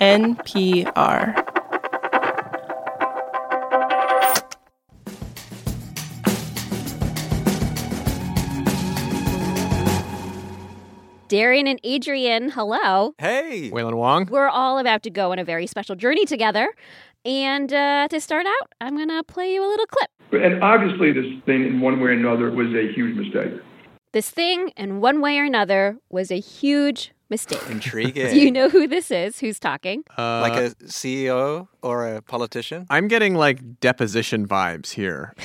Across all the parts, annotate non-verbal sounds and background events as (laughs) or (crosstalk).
NPR. Darian and Adrian, hello. Hey. Wailin Wong. We're all about to go on a very special journey together. And uh, to start out, I'm going to play you a little clip. And obviously, this thing, in one way or another, was a huge mistake. This thing, in one way or another, was a huge mistake. Intriguing. (laughs) Do you know who this is? Who's talking? Uh, like a CEO or a politician? I'm getting like deposition vibes here. (laughs)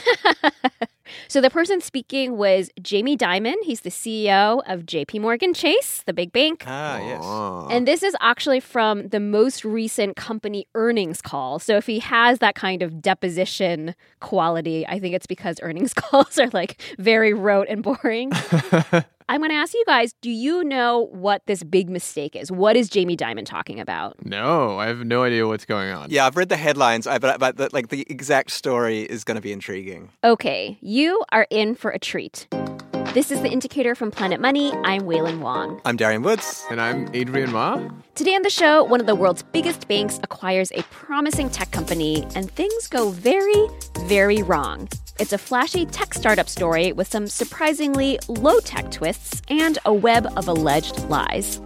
So the person speaking was Jamie Dimon. He's the CEO of JP Morgan Chase, the big bank. Ah, yes. Aw. And this is actually from the most recent company earnings call. So if he has that kind of deposition quality, I think it's because earnings (laughs) calls are like very rote and boring. I'm going to ask you guys do you know what this big mistake is? What is Jamie Dimon talking about? no, I have no idea what's going on. Yeah, I've read the headlines, I- but, but the, like the exact story is going to be intriguing. Okay, you are in for a treat. This is the indicator from Planet Money. I'm Wailin Wong. I'm Darian Woods. And I'm Adrian Ma. Today on the show, one of the world's biggest banks acquires a promising tech company, and things go very, very wrong. It's a flashy tech startup story with some surprisingly low tech twists and a web of alleged lies.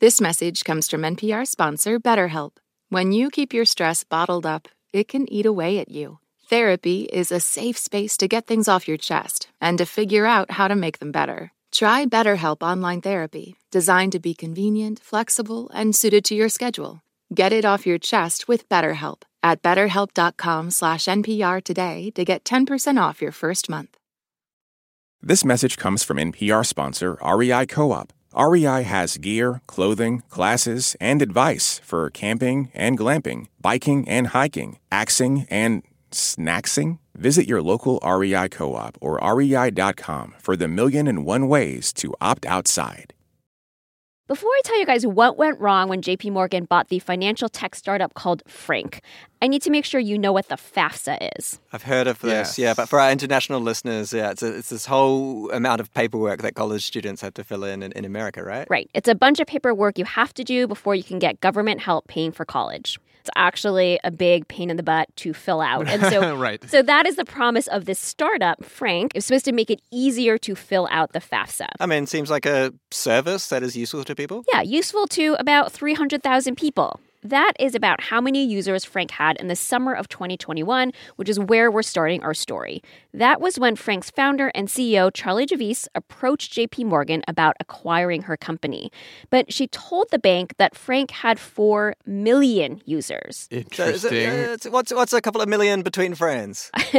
This message comes from NPR sponsor BetterHelp. When you keep your stress bottled up, it can eat away at you. Therapy is a safe space to get things off your chest and to figure out how to make them better. Try BetterHelp Online Therapy, designed to be convenient, flexible, and suited to your schedule. Get it off your chest with BetterHelp at betterhelp.com slash NPR today to get 10% off your first month. This message comes from NPR sponsor REI Co op. REI has gear, clothing, classes, and advice for camping and glamping, biking and hiking, axing and snacksing. Visit your local REI co op or rei.com for the million and one ways to opt outside. Before I tell you guys what went wrong when JP Morgan bought the financial tech startup called Frank, I need to make sure you know what the FAFSA is. I've heard of this, Yes. yeah, but for our international listeners, yeah, it's, a, it's this whole amount of paperwork that college students have to fill in in, in America, right? Right. It's a bunch of paperwork you have to do before you can get government help paying for college. It's actually a big pain in the butt to fill out. And so (laughs) right. so that is the promise of this startup, Frank. It's supposed to make it easier to fill out the FAFSA. I mean, seems like a service that is useful to people. Yeah, useful to about 300,000 people. That is about how many users Frank had in the summer of 2021, which is where we're starting our story. That was when Frank's founder and CEO, Charlie Javice, approached JP Morgan about acquiring her company. But she told the bank that Frank had 4 million users. So it- Interesting. uh, what's, what's a couple of million between friends? (laughs)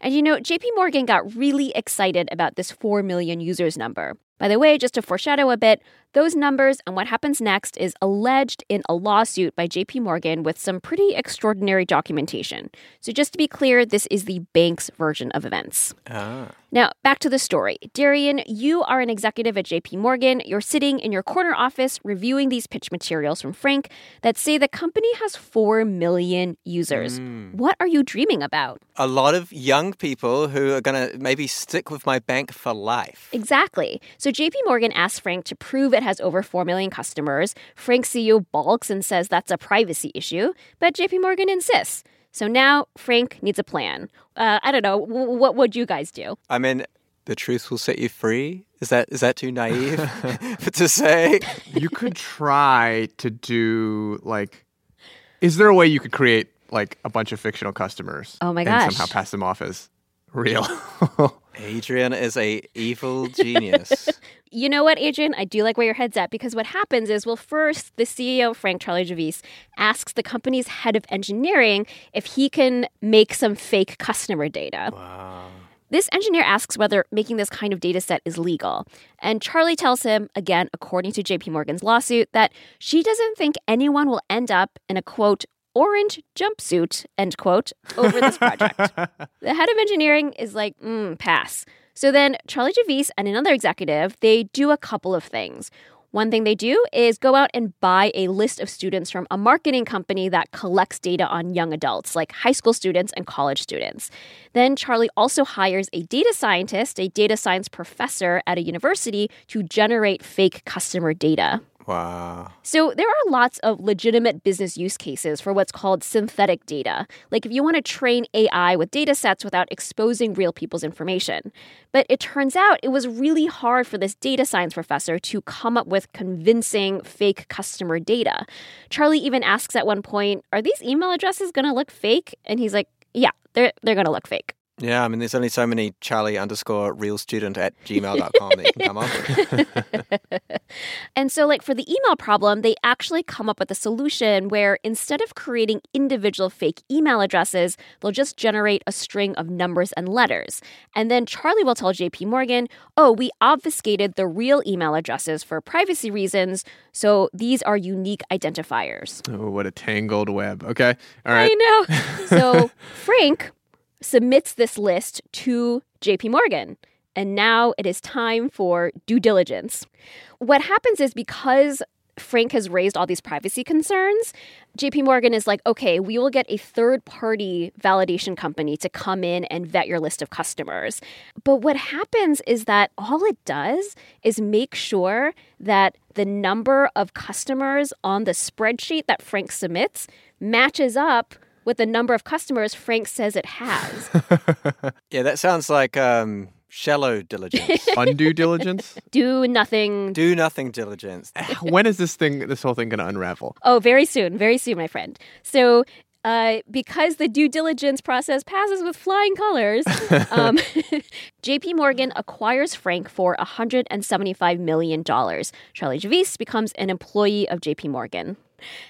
and you know, JP Morgan got really excited about this 4 million users number. By the way, just to foreshadow a bit, those numbers and what happens next is alleged in a lawsuit by JP Morgan with some pretty extraordinary documentation. So, just to be clear, this is the bank's version of events. Ah. Now, back to the story. Darian, you are an executive at JP Morgan. You're sitting in your corner office reviewing these pitch materials from Frank that say the company has 4 million users. Hmm. What are you dreaming about? A lot of young people who are going to maybe stick with my bank for life. Exactly. So JP Morgan asks Frank to prove it has over 4 million customers. Frank's CEO balks and says that's a privacy issue, but JP Morgan insists. So now Frank needs a plan. Uh, I don't know. W- what would you guys do? I mean, the truth will set you free. Is that is that too naive (laughs) to say? you could try to do like is there a way you could create like a bunch of fictional customers Oh my and gosh. somehow pass them off as real (laughs) Adrian is a evil (laughs) genius. You know what, Adrian? I do like where your head's at because what happens is, well, first, the CEO, Frank Charlie Javice, asks the company's head of engineering if he can make some fake customer data. This engineer asks whether making this kind of data set is legal. And Charlie tells him, again, according to JP Morgan's lawsuit, that she doesn't think anyone will end up in a quote, orange jumpsuit, end quote, over this project. (laughs) the head of engineering is like, mm, pass. So then Charlie Javice and another executive, they do a couple of things. One thing they do is go out and buy a list of students from a marketing company that collects data on young adults, like high school students and college students. Then Charlie also hires a data scientist, a data science professor at a university, to generate fake customer data. Wow. So there are lots of legitimate business use cases for what's called synthetic data. Like if you want to train AI with data sets without exposing real people's information. But it turns out it was really hard for this data science professor to come up with convincing fake customer data. Charlie even asks at one point, "Are these email addresses going to look fake?" And he's like, "Yeah, they're they're going to look fake." Yeah, I mean, there's only so many Charlie underscore real student at gmail.com that you can come up with. (laughs) And so, like for the email problem, they actually come up with a solution where instead of creating individual fake email addresses, they'll just generate a string of numbers and letters. And then Charlie will tell JP Morgan, oh, we obfuscated the real email addresses for privacy reasons. So these are unique identifiers. Oh, what a tangled web. Okay. All right. I know. (laughs) so Frank submits this list to JP Morgan. And now it is time for due diligence. What happens is because Frank has raised all these privacy concerns, JP Morgan is like, okay, we will get a third party validation company to come in and vet your list of customers. But what happens is that all it does is make sure that the number of customers on the spreadsheet that Frank submits matches up with the number of customers Frank says it has. (laughs) Yeah, that sounds like um, shallow diligence. (laughs) Undue diligence. Do nothing. Do nothing diligence. (laughs) when is this thing, this whole thing, going to unravel? Oh, very soon, very soon, my friend. So, uh, because the due diligence process passes with flying colors, um, JP Morgan acquires Frank for $175 million. Charlie Javice becomes an employee of JP Morgan.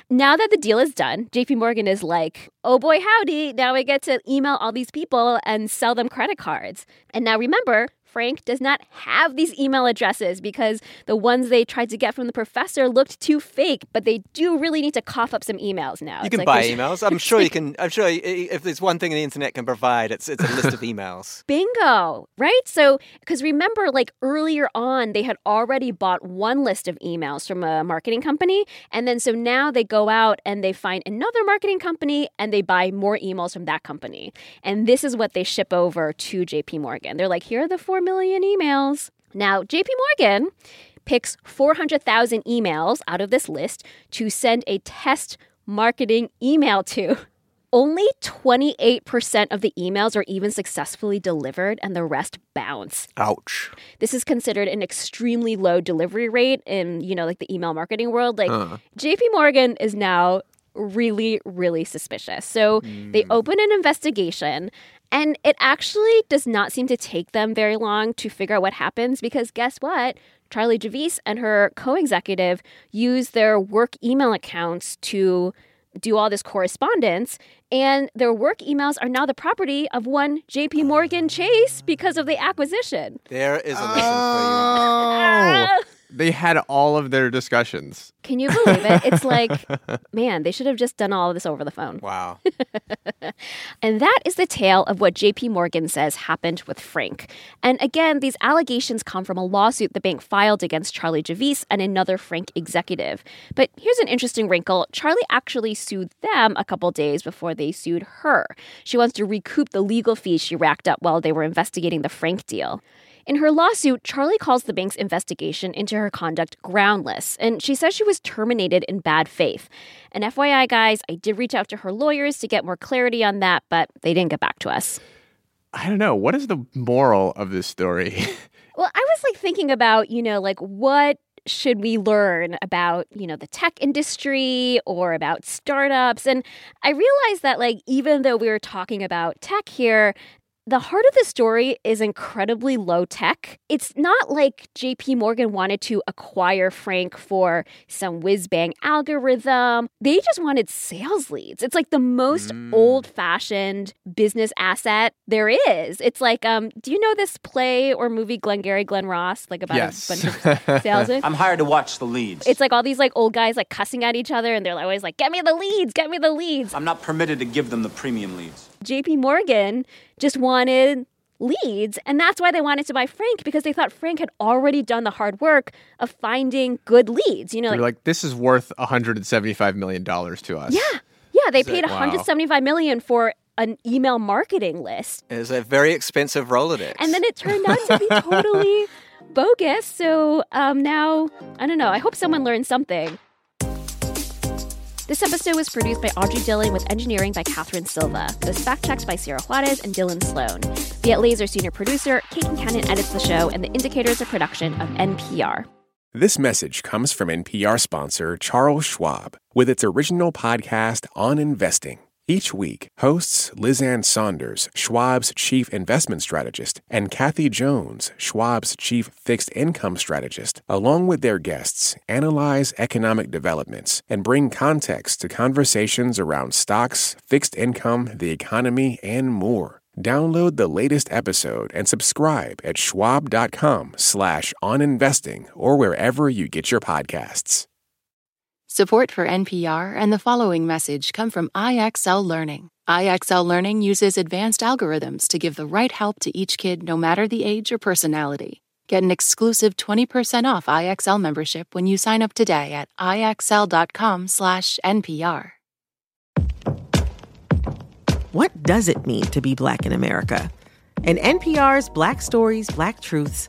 Now that the deal is done, JP Morgan is like, oh boy, howdy. Now I get to email all these people and sell them credit cards. And now remember, Frank does not have these email addresses because the ones they tried to get from the professor looked too fake, but they do really need to cough up some emails now. You It's can like buy emails. I'm sure you (laughs) can. I'm sure if there's one thing the internet can provide, it's it's a list of emails. (laughs) Bingo, right? So, because remember, like earlier on, they had already bought one list of emails from a marketing company. And then so now they go out and they find another marketing company and they buy more emails from that company. And this is what they ship over to JP Morgan. They're like, here are the 4 million emails. Now, JP Morgan picks 400,000 emails out of this list to send a test marketing email to. Only 28% of the emails are even successfully delivered, and the rest bounce. Ouch. This is considered an extremely low delivery rate in, you know, like the email marketing world. Like JP Morgan is now really, really suspicious. So they open an investigation. And it actually does not seem to take them very long to figure out what happens because guess what? Charlie Javice and her co executive use their work email accounts to do all this correspondence, and their work emails are now the property of one JP Morgan Chase because of the acquisition. There is a lesson Oh. (laughs) Ah! (laughs) They had all of their discussions. Can you believe it? It's like, (laughs) man, they should have just done all of this over the phone. Wow. (laughs) And that is the tale of what JP Morgan says happened with Frank. And again, these allegations come from a lawsuit the bank filed against Charlie Javice and another Frank executive. But here's an interesting wrinkle Charlie actually sued them a couple days before they sued her. She wants to recoup the legal fees she racked up while they were investigating the Frank deal. In her lawsuit, Charlie calls the bank's investigation into her conduct groundless, and she says she was terminated in bad faith. And FYI, guys, I did reach out to her lawyers to get more clarity on that, but they didn't get back to us. I don't know. What is the moral of this story? (laughs) Well, I was like thinking about, you know, like what should we learn about, you know, the tech industry or about startups? And I realized that, like, even though we were talking about tech here, the heart of the story is incredibly low tech. It's not like JP Morgan wanted to acquire Frank for some whiz bang algorithm. They just wanted sales leads. It's like the most old fashioned business asset there is. It's like, um, do you know this play or movie Glengarry Glen Ross, like about Yes. a bunch of (laughs) salesmen? I'm hired to watch the leads. It's like all these like old guys like cussing at each other and they're always like, get me the leads, get me the leads. I'm not permitted to give them the premium leads. JP Morgan just wanted leads. And that's why they wanted to buy Frank because they thought Frank had already done the hard work of finding good leads. You know, like, like, this is worth 175 million dollars to us. yeah, yeah, they paid Wow. 175 million for an email marketing list. It's a very expensive Rolodex. And then it turned out to be (laughs) totally bogus. So um, now, I don't know. I hope someone learned something. This episode was produced by Audrey Dilling with engineering by Catherine Silva. It was fact checked by Sierra Juarez and Dylan Sloan. Viet Laser senior producer, Kate Cannon edits the show, and the indicators of production of NPR. This message comes from NPR sponsor Charles Schwab with its original podcast on investing. Each week, hosts Liz Ann Sonders, Schwab's chief investment strategist, and Kathy Jones, Schwab's chief fixed income strategist, along with their guests, analyze economic developments and bring context to conversations around stocks, fixed income, the economy, and more. Download the latest episode and subscribe at schwab.com slash on investing or wherever you get your podcasts. Support for NPR and the following message come from IXL Learning. IXL Learning uses advanced algorithms to give the right help to each kid no matter the age or personality. Get an exclusive 20% off IXL membership when you sign up today at IXL.com/NPR. What does it mean to be black in America? In NPR's Black Stories, Black Truths,